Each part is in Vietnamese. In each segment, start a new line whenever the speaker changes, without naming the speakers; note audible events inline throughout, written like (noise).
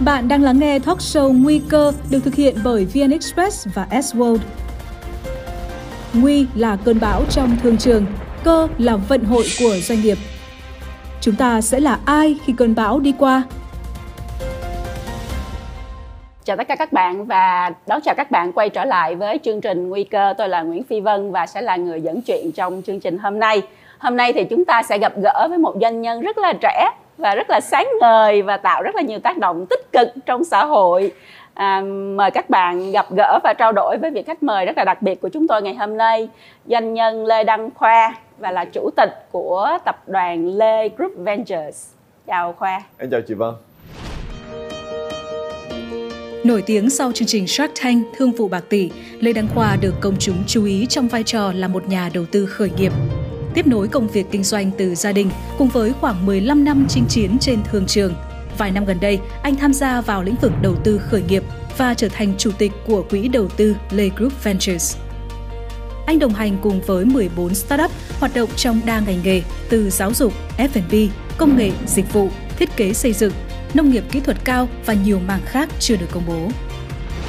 Bạn đang lắng nghe talk show Nguy cơ được thực hiện bởi VN Express và S-World. Nguy là cơn bão trong thương trường, cơ là vận hội của doanh nghiệp. Chúng ta sẽ là ai khi cơn bão đi qua?
Chào tất cả các bạn và đón chào các bạn quay trở lại với chương trình Nguy cơ. Tôi là Nguyễn Phi Vân và sẽ là người dẫn chuyện trong chương trình hôm nay. Hôm nay thì chúng ta sẽ gặp gỡ với một doanh nhân rất là trẻ và rất là sáng ngời và tạo rất là nhiều tác động tích cực trong xã hội. À, mời các bạn gặp gỡ và trao đổi với vị khách mời rất là đặc biệt của chúng tôi ngày hôm nay, doanh nhân Lê Đăng Khoa và là chủ tịch của tập đoàn Lê Group Ventures. Chào Khoa.
Em chào chị Vân.
Nổi tiếng sau chương trình Shark Tank Thương vụ bạc tỷ, Lê Đăng Khoa được công chúng chú ý trong vai trò là một nhà đầu tư khởi nghiệp. Tiếp nối công việc kinh doanh từ gia đình cùng với khoảng 15 năm chinh chiến trên thương trường. Vài năm gần đây, anh tham gia vào lĩnh vực đầu tư khởi nghiệp và trở thành chủ tịch của quỹ đầu tư Lê Group Ventures. Anh đồng hành cùng với 14 startup hoạt động trong đa ngành nghề từ giáo dục, F&B, công nghệ, dịch vụ, thiết kế xây dựng, nông nghiệp kỹ thuật cao và nhiều mảng khác chưa được công bố.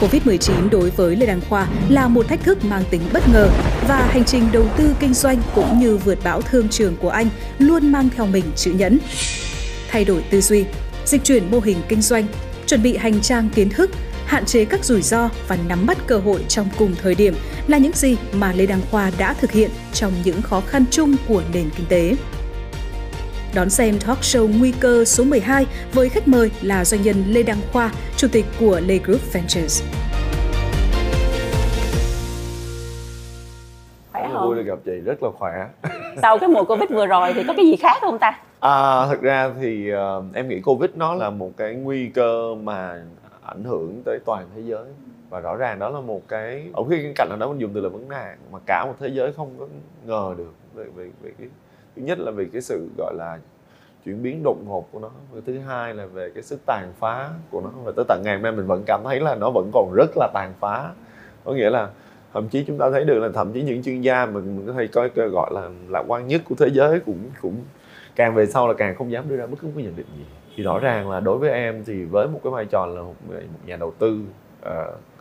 Covid-19 đối với Lê Đăng Khoa là một thách thức mang tính bất ngờ và hành trình đầu tư kinh doanh cũng như vượt bão thương trường của anh luôn mang theo mình chữ nhẫn. Thay đổi tư duy, dịch chuyển mô hình kinh doanh, chuẩn bị hành trang kiến thức, hạn chế các rủi ro và nắm bắt cơ hội trong cùng thời điểm là những gì mà Lê Đăng Khoa đã thực hiện trong những khó khăn chung của nền kinh tế. Đón xem talk show Nguy cơ số 12 với khách mời là doanh nhân Lê Đăng Khoa, chủ tịch của Lê Group Ventures.
Khỏe không?
vui được gặp chị, rất là khỏe. (laughs)
Sau cái mùa Covid vừa rồi thì có cái gì khác không ta?
À, thật ra thì ờ, em nghĩ Covid nó là một cái nguy cơ mà ảnh hưởng tới toàn thế giới và rõ ràng đó là một cái ở cái cạnh nào đó mình dùng từ là vấn nạn mà cả một thế giới không có ngờ được về, về, về cái thứ nhất là về cái sự gọi là chuyển biến đột ngột của nó. Và thứ hai là về cái sức tàn phá của nó. Và tới tận ngày hôm nay mình vẫn cảm thấy là nó vẫn còn rất là tàn phá. Có nghĩa là thậm chí chúng ta thấy được là thậm chí những chuyên gia mình, mình có thể coi coi gọi là lạc quan nhất của thế giới cũng cũng càng về sau là càng không dám đưa ra bất cứ một cái nhận định gì. Thì rõ ràng là đối với em thì với một cái vai trò là một, một nhà đầu tư uh,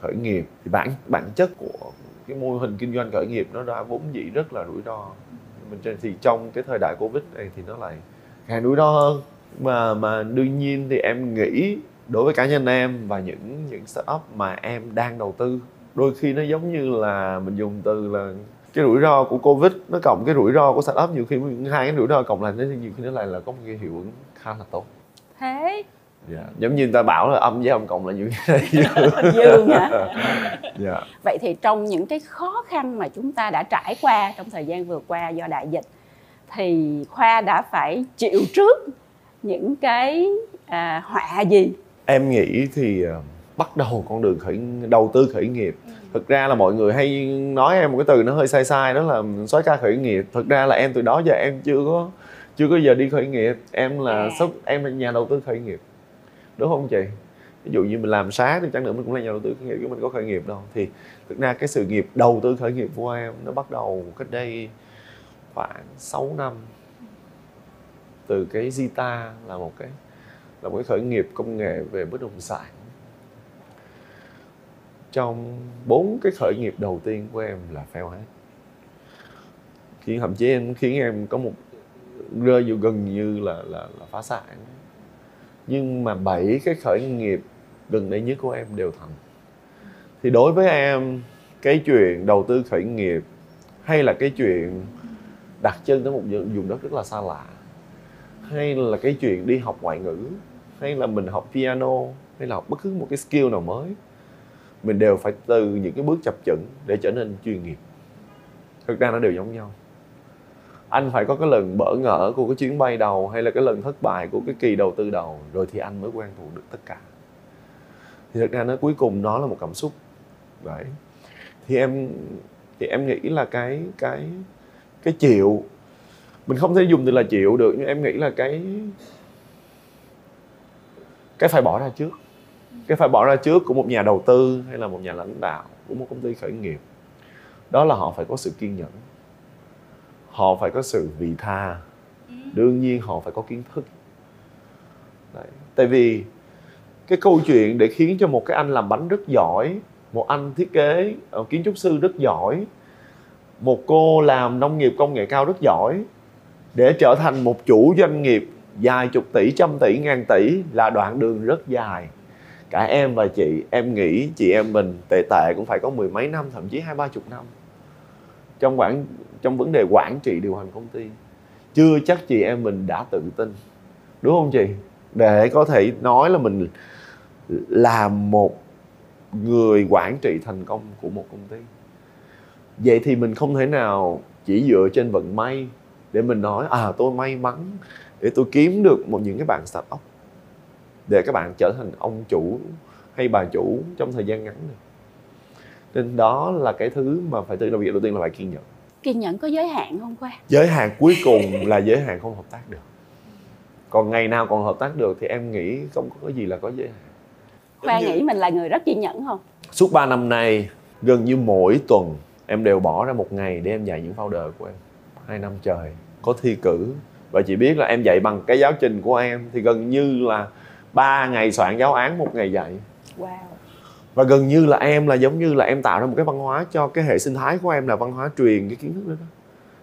khởi nghiệp thì bản bản chất của cái mô hình kinh doanh khởi nghiệp nó đã vốn dĩ rất là rủi ro mình thì trong cái thời đại covid này thì nó lại càng rủi ro hơn. Mà mà đương nhiên thì em nghĩ đối với cá nhân em và những những startup mà em đang đầu tư, đôi khi nó giống như là mình dùng từ là cái rủi ro của covid, nó cộng cái rủi ro của startup, nhiều khi hai cái rủi ro cộng lại, nó, nhiều khi nó lại là có một cái hiệu ứng khá là tốt.
Thế
dạ. giống như người ta bảo là âm với âm cộng là này
dương (laughs) hả?
dạ.
Vậy thì trong những cái khó khăn mà chúng ta đã trải qua trong thời gian vừa qua do đại dịch thì Khoa đã phải chịu trước những cái à, họa gì?
em nghĩ thì ờ, bắt đầu con đường khởi đầu tư khởi nghiệp thực ra là mọi người hay nói em một cái từ nó hơi sai sai đó là soái ca khởi nghiệp thực ra là em từ đó giờ em chưa có chưa có giờ đi khởi nghiệp em là
À.
sốc em là nhà đầu tư khởi nghiệp đúng không chị? Ví dụ như mình làm sáng thì chẳng nữa mình cũng là nhà đầu tư khởi nghiệp chứ mình có khởi nghiệp đâu. Thì thực ra cái sự nghiệp đầu tư khởi nghiệp của em nó bắt đầu cách đây khoảng 6 năm. Từ cái Zita là một cái là một cái khởi nghiệp công nghệ về bất động sản. Trong bốn cái khởi nghiệp đầu tiên của em là fail hết. Khiến thậm chí em khiến em có một rơi vào gần như là là, là phá sản nhưng mà bảy cái khởi nghiệp gần đây nhất của em đều thành. Thì đối với em, cái chuyện đầu tư khởi nghiệp hay là cái chuyện đặt chân tới một vùng đất rất là xa lạ, hay là cái chuyện đi học ngoại ngữ, hay là mình học piano, hay là học bất cứ một cái skill nào mới, mình đều phải từ những cái bước chập chững để trở nên chuyên nghiệp. Thực ra nó đều giống nhau anh phải có cái lần bỡ ngỡ của cái chuyến bay đầu hay là cái lần thất bại của cái kỳ đầu tư đầu, rồi thì anh mới quen thuộc được tất cả. Thì thực ra nó cuối cùng nó là một cảm xúc. Đấy. Thì em thì em nghĩ là cái cái cái chịu, mình không thể dùng từ là chịu được, nhưng em nghĩ là cái cái phải bỏ ra trước. Cái phải bỏ ra trước của một nhà đầu tư hay là một nhà lãnh đạo, của một công ty khởi nghiệp. Đó là họ phải có sự kiên nhẫn họ phải có sự vị tha. Đương nhiên họ phải có kiến thức. Đấy. tại vì cái câu chuyện để khiến cho một cái anh làm bánh rất giỏi một anh thiết kế uh, kiến trúc sư rất giỏi một cô làm nông nghiệp công nghệ cao rất giỏi để trở thành một chủ doanh nghiệp dài chục tỷ trăm tỷ ngàn tỷ là đoạn đường rất dài. Cả em và chị em nghĩ chị em mình tệ tệ cũng phải có mười mấy năm thậm chí hai ba chục năm trong quản trong vấn đề quản trị điều hành công ty, chưa chắc chị em mình đã tự tin, đúng không chị? Để có thể nói là mình là một người quản trị thành công của một công ty. Vậy thì mình không thể nào chỉ dựa trên vận may để mình nói à tôi may mắn để tôi kiếm được một những cái bạn start up để các bạn trở thành ông chủ hay bà chủ trong thời gian ngắn được nên đó là cái thứ mà phải tự đầu việc đầu tiên là phải kiên nhẫn.
Kiên nhẫn có giới hạn không khoa?
Giới hạn cuối cùng là giới hạn không hợp tác được. Còn ngày nào còn hợp tác được thì em nghĩ không có gì là có giới hạn.
Khoa nghĩ mình là người rất kiên nhẫn không?
Suốt 3 năm nay gần như mỗi tuần em đều bỏ ra một ngày để em dạy những founder của em. Hai năm trời có thi cử. Và chị biết là em dạy bằng cái giáo trình của em thì gần như là ba ngày soạn giáo án một ngày dạy.
Wow
và gần như là em là giống như là em tạo ra một cái văn hóa cho cái hệ sinh thái của em là văn hóa truyền cái kiến thức đó, đó.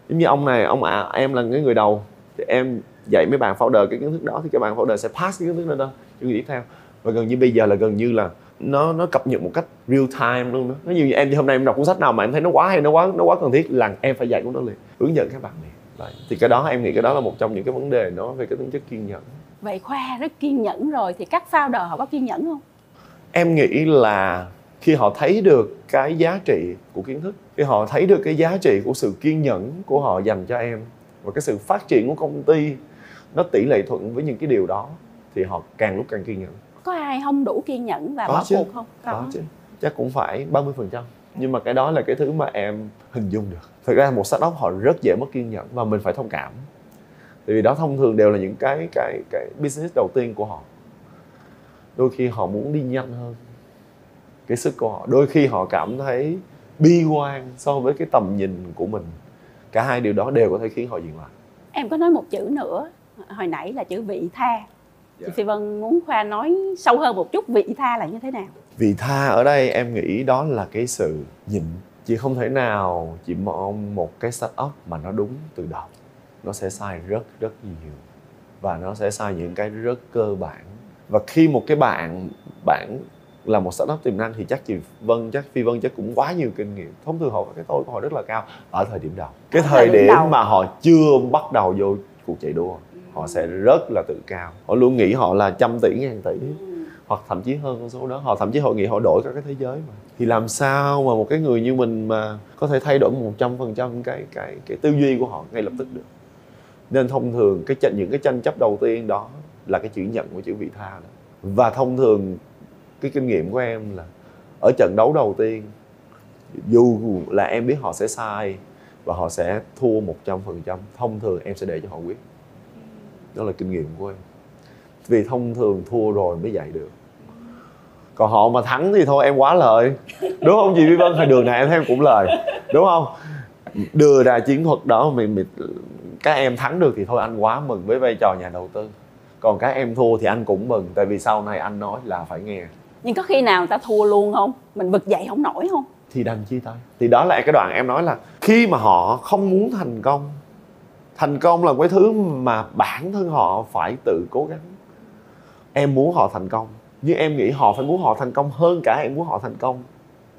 giống như ông này ông à, em là cái người đầu thì em dạy mấy bạn founder cái kiến thức đó thì các bạn founder sẽ pass cái kiến thức đó đó cho người tiếp theo và gần như bây giờ là gần như là nó nó cập nhật một cách real time luôn đó nó như em thì hôm nay em đọc cuốn sách nào mà em thấy nó quá hay nó quá nó quá cần thiết là em phải dạy cuốn đó liền hướng dẫn các bạn liền Đấy. thì cái đó em nghĩ cái đó là một trong những cái vấn đề nó về cái tính chất kiên nhẫn
vậy khoa rất kiên nhẫn rồi thì các founder họ có kiên nhẫn không
em nghĩ là khi họ thấy được cái giá trị của kiến thức khi họ thấy được cái giá trị của sự kiên nhẫn của họ dành cho em và cái sự phát triển của công ty nó tỷ lệ thuận với những cái điều đó thì họ càng lúc càng kiên nhẫn.
Có ai không đủ kiên nhẫn và
Có
bỏ
chứ.
cuộc không?
Đó chứ. Chắc cũng phải 30% phần trăm. Nhưng mà cái đó là cái thứ mà em hình dung được. Thực ra một startup họ rất dễ mất kiên nhẫn và mình phải thông cảm. Tại vì đó thông thường đều là những cái cái cái business đầu tiên của họ đôi khi họ muốn đi nhanh hơn. Cái sức của họ đôi khi họ cảm thấy bi quan so với cái tầm nhìn của mình. Cả hai điều đó đều có thể khiến họ dừng lại.
Em có nói một chữ nữa hồi nãy là chữ vị tha. Chị
Dạ.
Phi Vân muốn Khoa nói sâu hơn một chút vị tha là như thế nào?
Vị tha ở đây em nghĩ đó là cái sự nhịn chị không thể nào chị mong một cái startup mà nó đúng từ đầu. Nó sẽ sai rất rất nhiều. Và nó sẽ sai những cái rất cơ bản và khi một cái bạn bạn là một startup tiềm năng thì chắc chị Vân chắc Phi Vân chắc cũng quá nhiều kinh nghiệm. Thông thường họ cái tôi của họ rất là cao ở thời điểm đầu. Cái thời
thời điểm
điểm mà họ chưa bắt đầu vô cuộc chạy đua họ sẽ rất là tự cao. Họ luôn nghĩ họ là trăm tỷ ngàn tỷ hoặc thậm chí hơn con số đó. Họ thậm chí họ nghĩ họ đổi cả cái thế giới mà. Thì làm sao mà một cái người như mình mà có thể thay đổi một trăm phần trăm cái cái cái tư duy của họ ngay lập tức được? Nên thông thường cái tranh những cái tranh chấp đầu tiên đó là cái chữ nhận của chữ vị tha đó. Và thông thường cái kinh nghiệm của em là ở trận đấu đầu tiên dù là em biết họ sẽ sai và họ sẽ thua một trăm phần trăm thông thường em sẽ để cho họ quyết. Đó là kinh nghiệm của em. Vì thông thường thua rồi mới dạy được. Còn họ mà thắng thì thôi em quá lời. Đúng không chị Vi Vân? Hay đường này em thấy em cũng lời. Đúng không? Đưa ra chiến thuật đó mình, mình các em thắng được thì thôi anh quá mừng với vai trò nhà đầu tư còn các em thua thì anh cũng mừng tại vì sau này anh nói là phải nghe.
Nhưng có khi nào người ta thua luôn không? Mình vực dậy không nổi không?
Thì đành chia tay. Thì đó là cái đoạn em nói là khi mà họ không muốn thành công thành công là cái thứ mà bản thân họ phải tự cố gắng. Em muốn họ thành công nhưng em nghĩ họ phải muốn họ thành công hơn cả em muốn họ thành công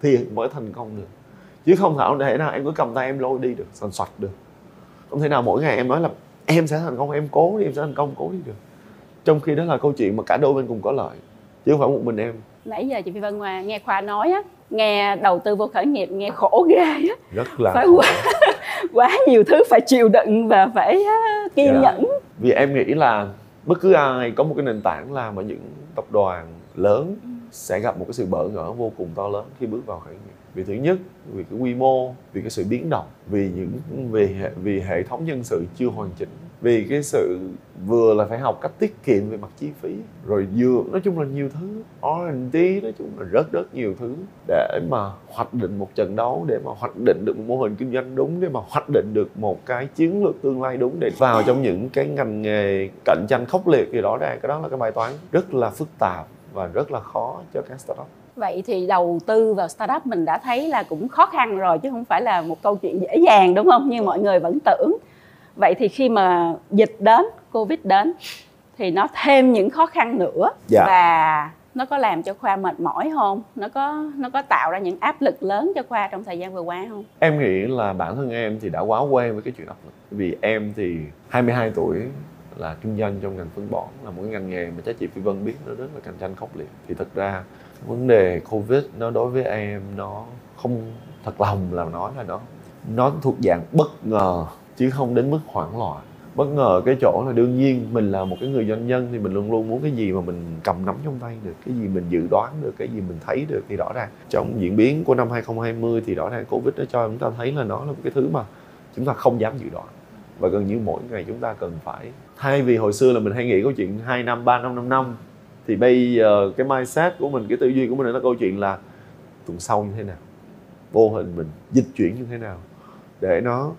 thì mới thành công được. Chứ không thể nào em cứ cầm tay em lôi đi được soàn soạt được. Không thể nào mỗi ngày em nói là em sẽ thành công em cố đi em sẽ thành công cố đi được trong khi đó là câu chuyện mà cả đôi bên cùng có lợi chứ không phải một mình em.
Nãy giờ chị Phi Vân Hoa nghe Khoa nói á nghe đầu tư vô khởi nghiệp nghe khổ ghê á.
Rất là
phải
khổ.
quá quá nhiều thứ phải chịu đựng và phải kiên
Dạ.
nhẫn.
Vì em nghĩ là bất cứ ai có một cái nền tảng làm ở những tập đoàn lớn sẽ gặp một cái sự bỡ ngỡ vô cùng to lớn khi bước vào khởi nghiệp. Vì thứ nhất vì cái quy mô vì cái sự biến động vì những vì hệ, vì hệ thống nhân sự chưa hoàn chỉnh vì cái sự vừa là phải học cách tiết kiệm về mặt chi phí, rồi vừa, nói chung là nhiều thứ R&D nói chung là rất rất nhiều thứ để mà hoạch định một trận đấu, để mà hoạch định được một mô hình kinh doanh đúng, để mà hoạch định được một cái chiến lược tương lai đúng, để vào trong những cái ngành nghề cạnh tranh khốc liệt thì rõ ràng cái đó là cái bài toán rất là phức tạp và rất là khó cho các startup.
Vậy thì đầu tư vào startup mình đã thấy là cũng khó khăn rồi, chứ không phải là một câu chuyện dễ dàng, đúng không? Như mọi người vẫn tưởng vậy thì khi mà dịch đến covid đến thì nó thêm những khó khăn nữa. Dạ. và nó có làm cho khoa mệt mỏi không? Nó có nó có tạo ra những áp lực lớn cho khoa trong thời gian vừa qua không?
Em nghĩ là bản thân em thì đã quá quen với cái chuyện áp lực. Vì em thì 22 tuổi là kinh doanh trong ngành phân bón là một cái ngành nghề mà chắc chị Phi Vân biết nó rất là cạnh tranh khốc liệt. Thì thật ra vấn đề covid nó đối với em nó không thật lòng là nói là nó nó thuộc dạng bất ngờ chứ không đến mức hoảng loạn. Bất ngờ cái chỗ là đương nhiên mình là một cái người doanh nhân thì mình luôn luôn muốn cái gì mà mình cầm nắm trong tay được, cái gì mình dự đoán được, cái gì mình thấy được thì rõ ràng. Trong diễn biến của năm 2020 thì rõ ràng covid nó cho chúng ta thấy là nó là một cái thứ mà chúng ta không dám dự đoán. Và gần như mỗi ngày chúng ta cần phải. Thay vì hồi xưa là mình hay nghĩ câu chuyện 2 năm 3 năm 5 năm, thì bây giờ cái mindset của mình, cái tư duy của mình là câu chuyện là tuần sau như thế nào? Vô hình mình dịch chuyển như thế nào? Để nó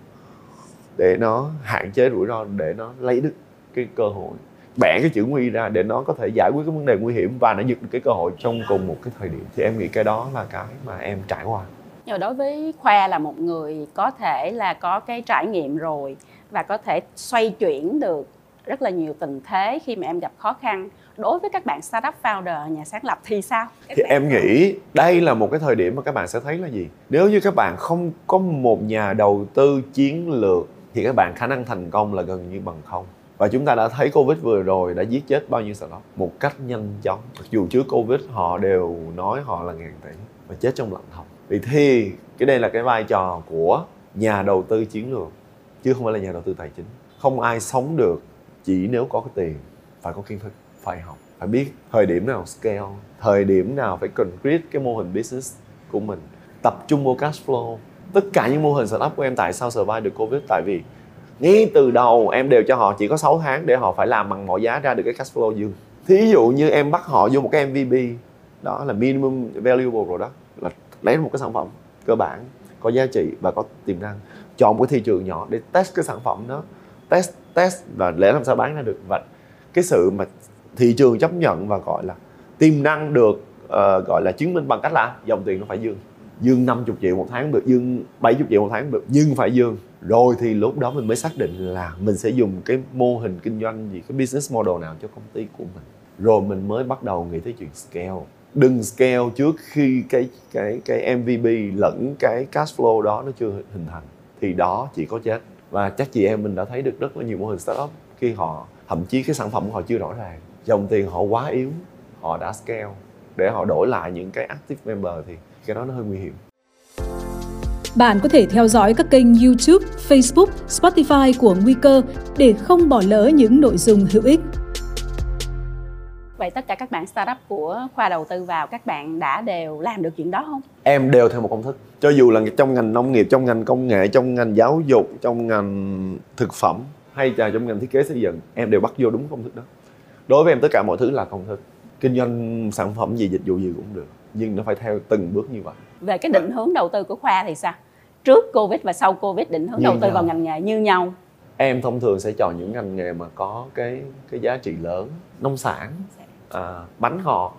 để nó hạn chế rủi ro để nó lấy được cái cơ hội bẻ cái chữ nguy ra để nó có thể giải quyết cái vấn đề nguy hiểm và nó giật được cái cơ hội trong cùng một cái thời điểm. Thì em nghĩ cái đó là cái mà em trải qua.
Nhưng mà đối với khoa là một người có thể là có cái trải nghiệm rồi và có thể xoay chuyển được rất là nhiều tình thế khi mà em gặp khó khăn. Đối với các bạn startup founder nhà sáng lập thì sao?
Các thì em nghĩ đây là một cái thời điểm mà các bạn sẽ thấy là gì? Nếu như các bạn không có một nhà đầu tư chiến lược thì các bạn khả năng thành công là gần như bằng không. Và chúng ta đã thấy covid vừa rồi đã giết chết bao nhiêu startup một cách nhanh chóng. Mặc dù trước covid họ đều nói họ là ngàn tỷ và chết trong lặng thầm. Vì thì cái đây là cái vai trò của nhà đầu tư chiến lược, chứ không phải là nhà đầu tư tài chính. Không ai sống được chỉ nếu có cái tiền, phải có kiến thức, phải học, phải biết thời điểm nào scale, thời điểm nào phải concrete cái mô hình business của mình, tập trung vào cash flow tất cả những mô hình startup của em tại sao survive được covid? Tại vì ngay từ đầu em đều cho họ chỉ có 6 tháng để họ phải làm bằng mọi giá ra được cái cash flow dương. Thí dụ như em bắt họ vô một cái MVP đó là minimum valuable rồi đó là lấy một cái sản phẩm cơ bản có giá trị và có tiềm năng. Chọn một cái thị trường nhỏ để test cái sản phẩm đó. Test test và để làm sao bán ra được. Và cái sự mà thị trường chấp nhận và gọi là tiềm năng được uh, gọi là chứng minh bằng cách là dòng tiền nó phải dương dương 50 triệu một tháng được, dương 70 triệu một tháng được, nhưng phải dương. Rồi thì lúc đó mình mới xác định là mình sẽ dùng cái mô hình kinh doanh gì, cái business model nào cho công ty của mình. Rồi mình mới bắt đầu nghĩ tới chuyện scale. Đừng scale trước khi cái cái cái MVP lẫn cái cash flow đó nó chưa hình thành, thì đó chỉ có chết. Và chắc chị em mình đã thấy được rất là nhiều mô hình startup khi họ, thậm chí cái sản phẩm của họ chưa rõ ràng. Dòng tiền họ quá yếu, họ đã scale. Để họ đổi lại những cái active member thì cái đó nó hơi nguy hiểm
bạn có thể theo dõi các kênh YouTube, Facebook, Spotify của Nguy cơ để không bỏ lỡ những nội dung hữu ích.
Vậy tất cả các bạn startup của khoa đầu tư vào các bạn đã đều làm được chuyện đó không?
Em đều theo một công thức. Cho dù là trong ngành nông nghiệp, trong ngành công nghệ, trong ngành giáo dục, trong ngành thực phẩm hay là trong ngành thiết kế xây dựng, em đều bắt vô đúng công thức đó. Đối với em tất cả mọi thứ là công thức. Kinh doanh sản phẩm gì, dịch vụ gì cũng được nhưng nó phải theo từng bước như vậy.
Về cái định hướng đầu tư của khoa thì sao? Trước covid và sau covid định hướng như đầu tư nhau. vào ngành nghề như nhau.
Em thông thường sẽ chọn những ngành nghề mà có cái cái giá trị lớn nông sản à, bánh ngọt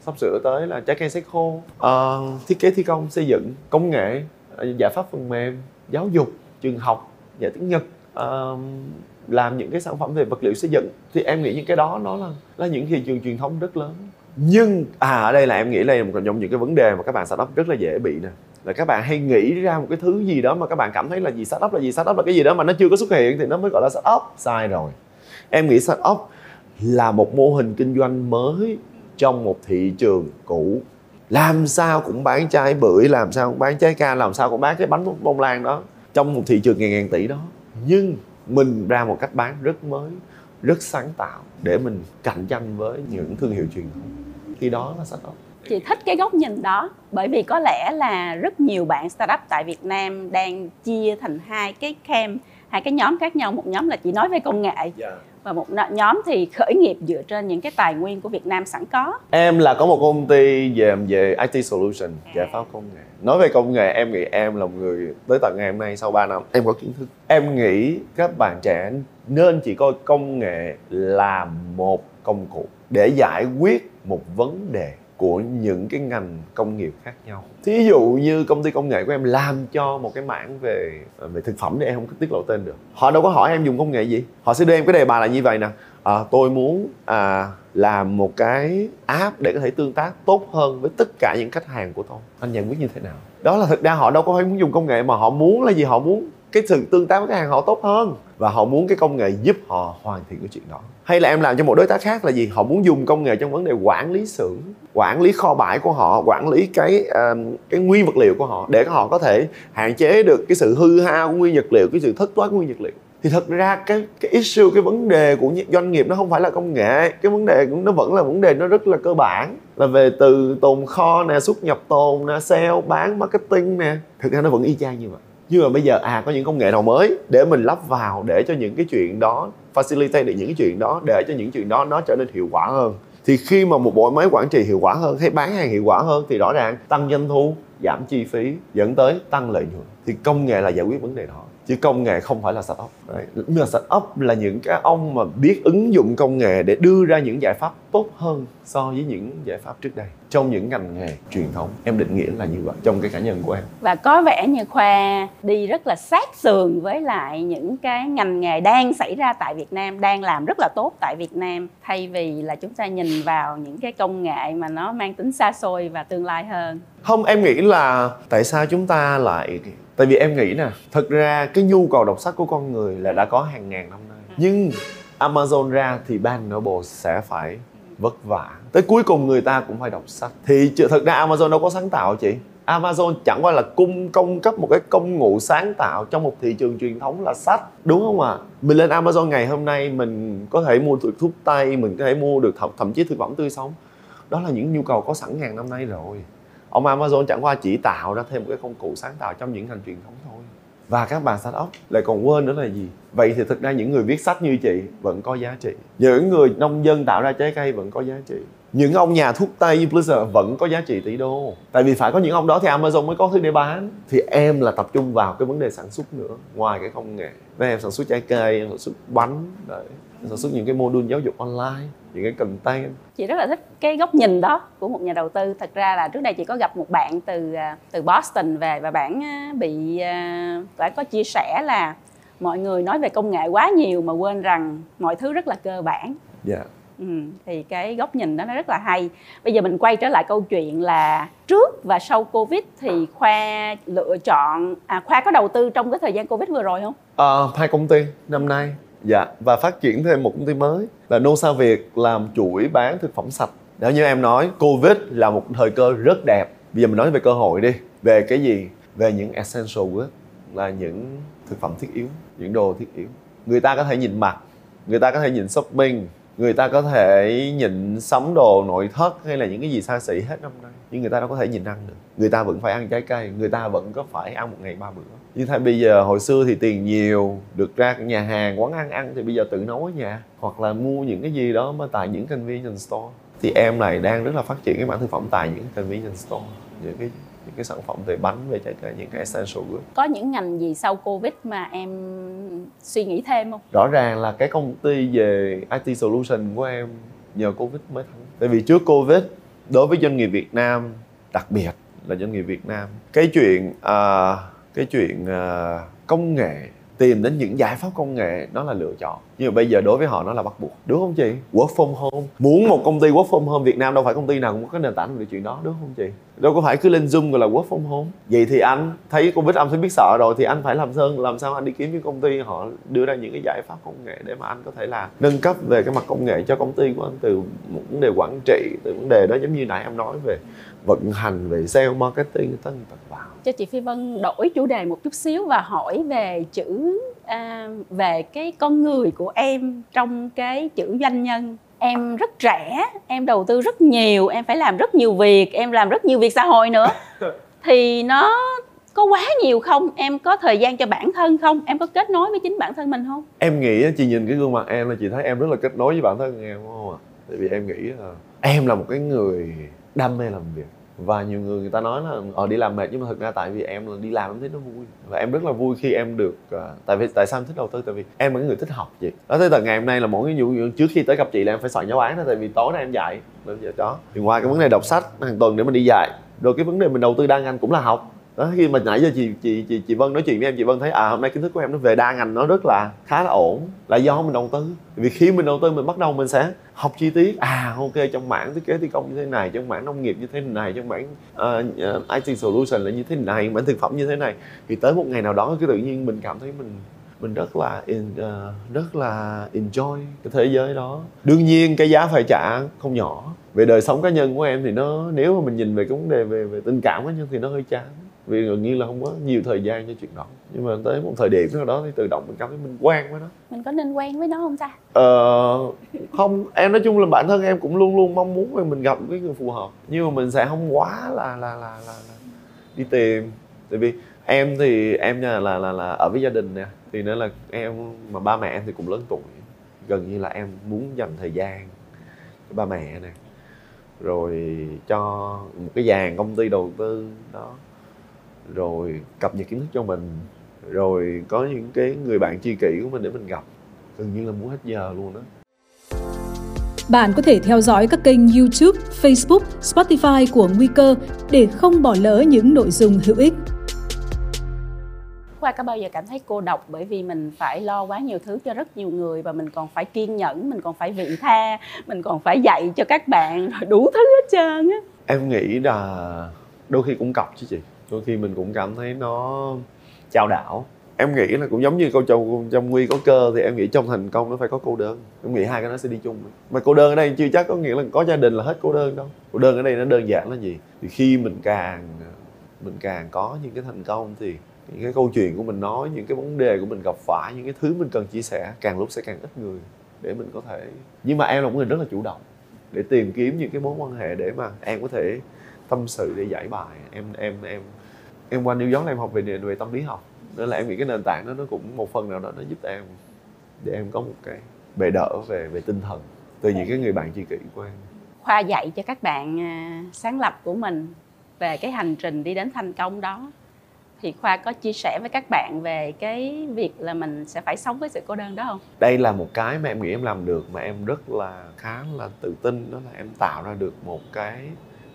sắp sửa tới là trái cây sấy khô. À, thiết kế thi công xây dựng công nghệ à, giải pháp phần mềm giáo dục trường học dạy tiếng nhật à, làm những cái sản phẩm về vật liệu xây dựng. Thì em nghĩ những cái đó nó là là những thị trường truyền thống rất lớn nhưng à ở đây là em nghĩ là một trong những cái vấn đề mà các bạn startup rất là dễ bị nè. Là các bạn hay nghĩ ra một cái thứ gì đó mà các bạn cảm thấy là gì startup là gì, startup là cái gì đó mà nó chưa có xuất hiện thì nó mới gọi là startup. Sai rồi. Em nghĩ startup là một mô hình kinh doanh mới trong một thị trường cũ. Làm sao cũng bán trái bưởi, làm sao cũng bán trái ca làm sao cũng bán cái bánh bông lan đó trong một thị trường ngàn ngàn tỷ đó. Nhưng mình ra một cách bán rất mới, rất sáng tạo để mình cạnh tranh với những thương hiệu truyền thống khi đó là startup
chị thích cái góc nhìn đó bởi vì có lẽ là rất nhiều bạn startup tại Việt Nam đang chia thành hai cái camp hai cái nhóm khác nhau một nhóm là chỉ nói về công nghệ yeah. Dạ. và một nhóm thì khởi nghiệp dựa trên những cái tài nguyên của Việt Nam sẵn có
em là có một công ty về về IT solution à. giải pháp công nghệ nói về công nghệ em nghĩ em là một người tới tận ngày hôm nay sau 3 năm em có kiến thức em nghĩ các bạn trẻ nên chỉ coi công nghệ là một công cụ để giải quyết một vấn đề của những cái ngành công nghiệp khác nhau. Thí dụ như công ty công nghệ của em làm cho một cái mảng về về thực phẩm thì em không có tiết lộ tên được. Họ đâu có hỏi em dùng công nghệ gì. Họ sẽ đưa em cái đề bài là như vậy nè. À, tôi muốn à, làm một cái app để có thể tương tác tốt hơn với tất cả những khách hàng của tôi. Anh nhận biết như thế nào? Đó là thực ra họ đâu có phải muốn dùng công nghệ mà họ muốn là gì? Họ muốn cái sự tương tác với khách hàng họ tốt hơn và họ muốn cái công nghệ giúp họ hoàn thiện cái chuyện đó. Hay là em làm cho một đối tác khác là gì? Họ muốn dùng công nghệ trong vấn đề quản lý xưởng quản lý kho bãi của họ quản lý cái uh, cái nguyên vật liệu của họ để họ có thể hạn chế được cái sự hư hao của nguyên vật liệu cái sự thất thoát của nguyên vật liệu. Thì thật ra cái cái issue cái vấn đề của doanh nghiệp nó không phải là công nghệ cái vấn đề nó vẫn là vấn đề nó rất là cơ bản. Là về từ tồn kho nè xuất nhập tồn nè sale bán marketing nè thực ra nó vẫn y chang như vậy nhưng mà bây giờ à có những công nghệ nào mới để mình lắp vào để cho những cái chuyện đó, facilitate được những cái chuyện đó, để cho những chuyện đó nó trở nên hiệu quả hơn? Thì khi mà một bộ máy quản trị hiệu quả hơn, hay bán hàng hiệu quả hơn, thì rõ ràng tăng doanh thu, giảm chi phí, dẫn tới tăng lợi nhuận. Thì công nghệ là giải quyết vấn đề đó chứ công nghệ không phải là Đấy. nhưng mà sạch ốc là những cái ông mà biết ứng dụng công nghệ để đưa ra những giải pháp tốt hơn so với những giải pháp trước đây. Trong những ngành nghề truyền thống em định nghĩa là như vậy trong cái cá nhân của em.
Và có vẻ như khoa đi rất là sát sườn với lại những cái ngành nghề đang xảy ra tại Việt Nam đang làm rất là tốt tại Việt Nam thay vì là chúng ta nhìn vào những cái công nghệ mà nó mang tính xa xôi và tương lai hơn.
Không em nghĩ là tại sao chúng ta lại tại vì em nghĩ nè thật ra cái nhu cầu đọc sách của con người là đã có hàng ngàn năm nay. Nhưng Amazon ra thì ban Noble sẽ phải vất vả. Tới cuối cùng người ta cũng phải đọc sách. Thì thật ra Amazon đâu có sáng tạo chị. Amazon chẳng qua là cung cung cấp một cái công cụ sáng tạo trong một thị trường truyền thống là sách đúng không ạ? À? mình lên Amazon ngày hôm nay mình có thể mua được thuốc tây mình có thể mua được thậm, thậm chí thực phẩm tươi sống. Đó là những nhu cầu có sẵn ngàn năm nay rồi ông Amazon chẳng qua chỉ tạo ra thêm một cái công cụ sáng tạo trong những ngành truyền thống thôi. Và các bạn startup lại còn quên nữa là gì? Vậy thì thực ra những người viết sách như chị vẫn có giá trị. Những người nông dân tạo ra trái cây vẫn có giá trị. Những ông nhà thuốc tây Blizzard vẫn có giá trị tỷ đô. Tại vì phải có những ông đó thì Amazon mới có thứ để bán. Thì em là tập trung vào cái vấn đề sản xuất nữa, ngoài cái công nghệ. Nên em sản xuất trái cây, em sản xuất bánh, đấy sản xuất những cái module giáo dục online những cái content.
Chị rất là thích cái góc nhìn đó của một nhà đầu tư. Thật ra là trước đây chị có gặp một bạn từ à, từ Boston về và bạn à, bị à, bạn có chia sẻ là mọi người nói về công nghệ quá nhiều mà quên rằng mọi thứ rất là cơ bản.
Dạ. Yeah.
Ừ, thì cái góc nhìn đó nó rất là hay. Bây giờ mình quay trở lại câu chuyện là trước và sau covid thì khoa lựa chọn à khoa có đầu tư trong cái thời gian covid vừa rồi không?
À, hai công ty năm nay dạ và phát triển thêm một công ty mới là nô sa Việt làm chuỗi bán thực phẩm sạch. Đó như em nói Covid là một thời cơ rất đẹp, bây giờ mình nói về cơ hội đi. Về cái gì? Về những essential goods là những thực phẩm thiết yếu, những đồ thiết yếu. Người ta có thể nhìn mặt, người ta có thể nhìn shopping, người ta có thể nhìn sắm đồ nội thất hay là những cái gì xa xỉ hết năm nay. Nhưng người ta đâu có thể nhìn ăn được. Người ta vẫn phải ăn trái cây, người ta vẫn có phải ăn một ngày ba bữa như thay bây giờ hồi xưa thì tiền nhiều được ra nhà hàng quán ăn ăn thì bây giờ tự nấu ở nhà hoặc là mua những cái gì đó mà tại những convenience store. Thì em này đang rất là phát triển cái mảng thực phẩm tại những convenience store những cái những cái sản phẩm về bánh về trái cây những cái essential goods.
Có những ngành gì sau covid mà em suy nghĩ thêm không?
Rõ ràng là cái công ty về IT solution của em nhờ covid mới thắng. Tại vì trước covid đối với doanh nghiệp Việt Nam đặc biệt là doanh nghiệp Việt Nam cái chuyện uh, cái chuyện ờ, công nghệ, tìm đến những giải pháp công nghệ, đó là lựa chọn. Nhưng mà bây giờ đối với họ nó là bắt buộc, đúng không chị? Work from home. Muốn một công ty work from home, Việt Nam đâu phải công ty nào cũng có cái nền tảng về chuyện đó, đúng không chị? Đâu có phải cứ lên zoom gọi là work from home. Vậy thì anh thấy covid anh sẽ biết sợ rồi thì anh phải làm sơn làm sao anh đi kiếm những công ty họ đưa ra những cái giải pháp công nghệ để mà anh có thể là nâng cấp về cái mặt công nghệ cho công ty của anh từ một vấn đề quản trị, từ vấn đề đó giống như nãy em nói về vận hành, về sale, marketing, tất tật vào
cho chị Phi Vân đổi chủ đề một chút xíu và hỏi về chữ à, về cái con người của em trong cái chữ doanh nhân. Em rất trẻ em đầu tư rất nhiều em phải làm rất nhiều việc em làm rất nhiều việc xã hội nữa. (laughs) Thì nó có quá nhiều không? Em có thời gian cho bản thân không? Em có kết nối với chính bản thân mình không?
Em nghĩ chị nhìn cái gương mặt em là chị thấy em rất là kết nối với bản thân em đúng không ạ? Tại vì em nghĩ là em là một cái người đam mê làm việc và nhiều người người ta nói là ở đi làm mệt nhưng mà thực ra tại vì em là đi làm em thấy nó vui. Và em rất là vui khi em được uh, tại vì tại sao em thích đầu tư? Tại vì em là người thích học gì đó tới tận ngày hôm nay là mỗi cái vụ trước khi tới gặp chị là em phải soạn giáo án đó tại vì tối nay em dạy. Nên giờ đó. Thì ngoài cái vấn đề đọc sách hàng tuần để mình đi dạy rồi cái vấn đề mình đầu tư đa ngành cũng là học đó khi mà nãy giờ chị chị chị chị Vân nói chuyện với em chị Vân thấy à hôm nay kiến thức của em nó về đa ngành nó rất là khá là ổn là do mình đầu tư. Vì khi mình đầu tư mình bắt đầu mình sẽ học chi tiết. À ok trong mảng thiết kế thi công như thế này trong mảng nông nghiệp như thế này trong mảng ờ, ờ, uh, uh, IT solution là như thế này mảng thực phẩm như thế này. Thì tới một ngày nào đó cái tự nhiên mình cảm thấy mình mình rất là in, uh, rất là enjoy cái thế giới đó. Đương nhiên cái giá phải trả không nhỏ. Về đời sống cá nhân của em thì nó nếu mà mình nhìn về cái vấn đề về về tình cảm cá nhân thì nó hơi chán vì gần như là không có nhiều thời gian cho chuyện đó. Nhưng mà tới một thời điểm nào đó thì tự động mình cảm thấy mình quen với nó.
Mình có nên quen với nó không ta?
Ờ không em nói chung là bản thân em cũng luôn luôn mong muốn là mình gặp cái người phù hợp. Nhưng mà mình sẽ không quá là là là là, là đi tìm. Tại vì em thì em là là là, là ở với gia đình nè. Thì nên là em mà ba mẹ em thì cũng lớn tuổi. Gần như là em muốn dành thời gian cho ba mẹ nè. Rồi cho một cái dàn công ty đầu tư đó rồi cập nhật kiến thức cho mình rồi có những cái người bạn tri kỷ của mình để mình gặp gần như là muốn hết giờ luôn đó
bạn có thể theo dõi các kênh YouTube, Facebook, Spotify của Nguy cơ để không bỏ lỡ những nội dung hữu ích.
Khoa có bao giờ cảm thấy cô độc bởi vì mình phải lo quá nhiều thứ cho rất nhiều người và mình còn phải kiên nhẫn, mình còn phải vị tha, mình còn phải dạy cho các bạn rồi đủ thứ hết trơn á.
Em nghĩ là đôi khi cũng cọc chứ chị đôi khi mình cũng cảm thấy nó trao đảo. Em nghĩ là cũng giống như câu trong trong nguy có cơ thì em nghĩ trong thành công nó phải có cô đơn. Em nghĩ hai cái nó sẽ đi chung. Mà cô đơn ở đây chưa chắc có nghĩa là có gia đình là hết cô đơn đâu. Cô đơn ở đây nó đơn giản là gì? Thì khi mình càng mình càng có những cái thành công thì những cái câu chuyện của mình nói, những cái vấn đề của mình gặp phải, những cái thứ mình cần chia sẻ càng lúc sẽ càng ít người để mình có thể. Nhưng mà em là một người rất là chủ động để tìm kiếm những cái mối quan hệ để mà em có thể tâm sự, để giải bài. Em em em em qua New York em học về về tâm lý học. Nên là em nghĩ cái nền tảng đó nó cũng một phần nào đó nó giúp em để em có một cái bệ đỡ về về tinh thần từ những cái người bạn tri kỷ của em.
Khoa dạy cho các bạn à, sáng lập của mình về cái hành trình đi đến thành công đó. Thì khoa có chia sẻ với các bạn về cái việc là mình sẽ phải sống với sự cô đơn đó không?
Đây là một cái mà em nghĩ em làm được mà em rất là khá là tự tin đó là em tạo ra được một cái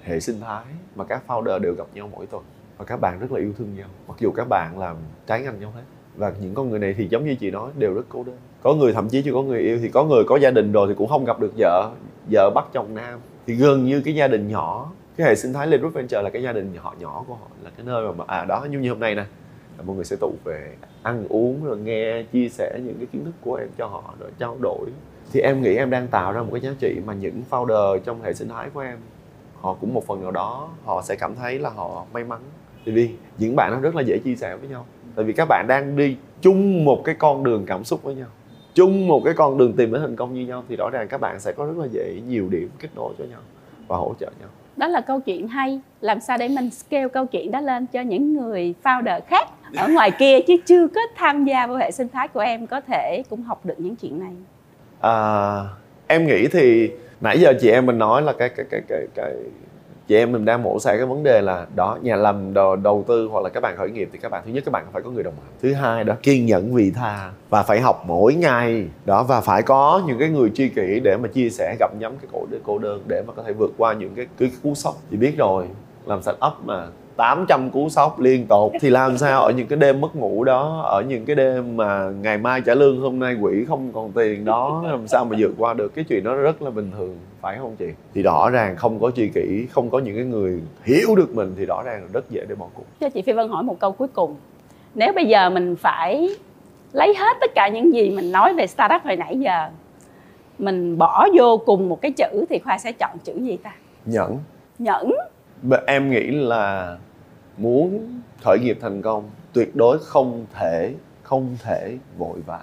hệ sinh thái mà các founder đều gặp nhau mỗi tuần và các bạn rất là yêu thương nhau. Mặc dù các bạn làm trái ngành nhau hết. Và những con người này thì giống như chị nói, đều rất cô đơn. Có người thậm chí chưa có người yêu thì có người có gia đình rồi thì cũng không gặp được vợ vợ bắt chồng nam. Thì gần như cái gia đình nhỏ, cái hệ sinh thái lên Venture là cái gia đình nhỏ nhỏ của họ, là cái nơi mà à đó như như hôm nay nè. Là mọi người sẽ tụ về ăn uống rồi nghe, chia sẻ những cái kiến thức của em cho họ, rồi trao đổi. Thì em nghĩ em đang tạo ra một cái giá trị mà những founder trong hệ sinh thái của em, họ cũng một phần nào đó, họ sẽ cảm thấy là họ may mắn tại vì những bạn nó rất là dễ chia sẻ với nhau. Tại vì các bạn đang đi chung một cái con đường cảm xúc với nhau. Chung một cái con đường tìm đến thành công như nhau thì rõ ràng các bạn sẽ có rất là dễ nhiều điểm kết nối cho nhau và hỗ trợ nhau.
Đó là câu chuyện hay. Làm sao để mình scale câu chuyện đó lên cho những người founder khác ở ngoài (laughs) kia chứ chưa có tham gia vào hệ sinh thái của em có thể cũng học được những chuyện này?
À, em nghĩ thì nãy giờ chị em mình nói là cái cái cái cái cái chị em mình đang mổ xẻ cái vấn đề là đó nhà làm đầu, đầu tư hoặc là các bạn khởi nghiệp thì các bạn thứ nhất các bạn phải có người đồng hành. Thứ hai đó kiên nhẫn vị tha và phải học mỗi ngày. Đó và phải có những cái người tri kỷ để mà chia sẻ gặp nhắm cái cổ cô đơn để mà có thể vượt qua những cái cái cú sốc. Chị biết rồi làm sạch ấp mà 800 cú sốc liên tục thì làm sao ở những cái đêm mất ngủ đó ở những cái đêm mà ngày mai trả lương hôm nay quỷ không còn tiền đó làm sao mà vượt qua được? Cái chuyện đó rất là bình thường phải không chị? Thì rõ ràng không có tri kỷ không có những cái người hiểu được mình thì rõ ràng là rất dễ để bỏ cuộc.
Cho chị phi vân hỏi một câu cuối cùng. Nếu bây giờ mình phải lấy hết tất cả những gì mình nói về startup hồi nãy giờ mình bỏ vô cùng một cái chữ thì khoa sẽ chọn chữ gì ta?
Nhẫn.
Nhẫn.
Em nghĩ là muốn khởi nghiệp thành công tuyệt đối không thể không thể vội vã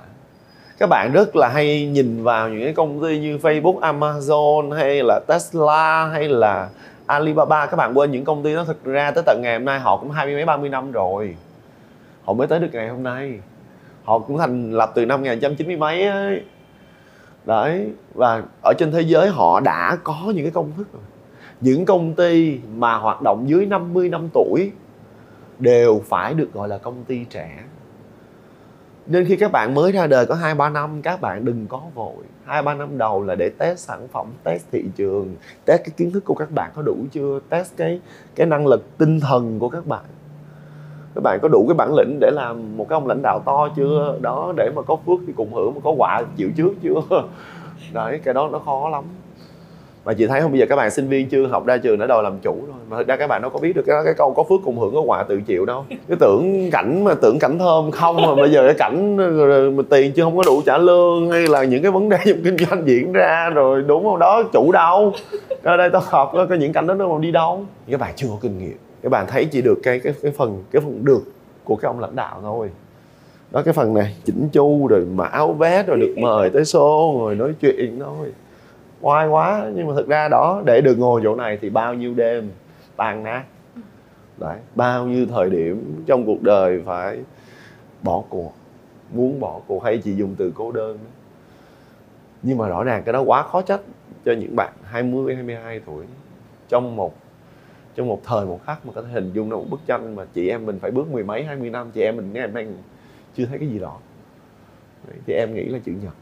các bạn rất là hay nhìn vào những cái công ty như Facebook, Amazon hay là Tesla hay là Alibaba. Các bạn quên những công ty đó thực ra tới tận ngày hôm nay họ cũng hai mươi mấy ba mươi năm rồi. Họ mới tới được ngày hôm nay. Họ cũng thành lập từ năm 1990 mấy ấy. Đấy và ở trên thế giới họ đã có những cái công thức rồi. Những công ty mà hoạt động dưới 50 năm tuổi đều phải được gọi là công ty trẻ nên khi các bạn mới ra đời có hai ba năm, các bạn đừng có vội. Hai ba năm đầu là để test sản phẩm, test thị trường, test cái kiến thức của các bạn có đủ chưa, test cái cái năng lực tinh thần của các bạn. Các bạn có đủ cái bản lĩnh để làm một cái ông lãnh đạo to chưa? Đó, để mà có phước thì cùng hưởng, mà có quả chịu trước chưa? (laughs) Đấy, cái đó nó khó lắm mà chị thấy không bây giờ các bạn sinh viên chưa học ra trường đã đòi làm chủ rồi. Mà thực ra các bạn đâu có biết được cái, cái câu có phước cùng hưởng có quả tự chịu đâu. Cái tưởng cảnh mà tưởng cảnh thơm không mà bây giờ cái cảnh mà tiền chưa không có đủ trả lương hay là những cái vấn đề trong kinh doanh diễn ra rồi đúng không? Đó chủ đâu? Ở đây tao học có những cảnh đó nó còn đi đâu? Các bạn chưa có kinh nghiệm. Các bạn thấy chỉ được cái cái cái phần cái phần được của cái ông lãnh đạo thôi. Đó cái phần này chỉnh chu rồi mà áo vest rồi được mời tới show rồi nói chuyện thôi oai quá. Nhưng mà thực ra đó, để được ngồi chỗ này thì bao nhiêu đêm? Tan nát. Đấy, bao nhiêu thời điểm trong cuộc đời phải bỏ cuộc? Muốn bỏ cuộc hay chỉ dùng từ cô đơn? Nhưng mà rõ ràng cái đó quá khó trách cho những bạn 20 22 tuổi. Trong một trong một thời, một khắc mà có thể hình dung ra một bức tranh mà chị em mình phải bước mười mấy, hai mươi năm, chị em mình nghe em đang chưa thấy cái gì đó. Thì em nghĩ là chữ nhật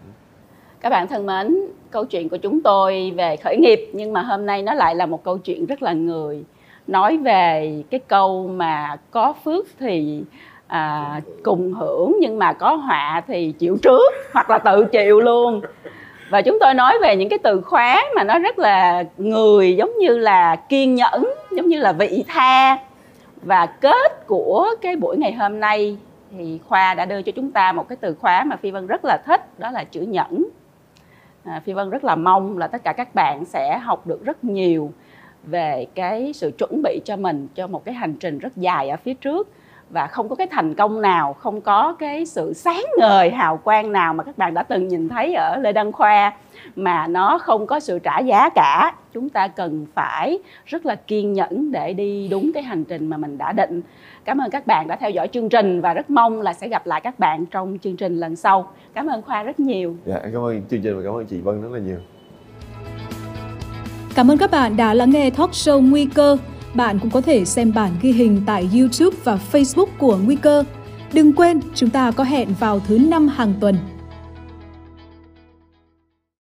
các bạn thân mến câu chuyện của chúng tôi về khởi nghiệp nhưng mà hôm nay nó lại là một câu chuyện rất là người. Nói về cái câu mà có phước thì à, cùng hưởng nhưng mà có họa thì chịu trước hoặc là tự chịu luôn. Và chúng tôi nói về những cái từ khóa mà nó rất là người giống như là kiên nhẫn giống như là vị tha. Và kết của cái buổi ngày hôm nay thì khoa đã đưa cho chúng ta một cái từ khóa mà phi vân rất là thích đó là chữ nhẫn à, phi vân rất là mong là tất cả các bạn sẽ học được rất nhiều về cái sự chuẩn bị cho mình cho một cái hành trình rất dài ở phía trước và không có cái thành công nào không có cái sự sáng ngời hào quang nào mà các bạn đã từng nhìn thấy ở lê đăng khoa mà nó không có sự trả giá cả. Chúng ta cần phải rất là kiên nhẫn để đi đúng cái hành trình mà mình đã định. Cảm ơn các bạn đã theo dõi chương trình và rất mong là sẽ gặp lại các bạn trong chương trình lần sau. Cảm ơn khoa rất nhiều.
Dạ cảm ơn chương trình và cảm ơn chị vân rất là nhiều.
Cảm ơn các bạn đã lắng nghe talk show nguy cơ bạn cũng có thể xem bản ghi hình tại YouTube và Facebook của Nguy cơ. Đừng quên, chúng ta có hẹn vào thứ năm hàng tuần.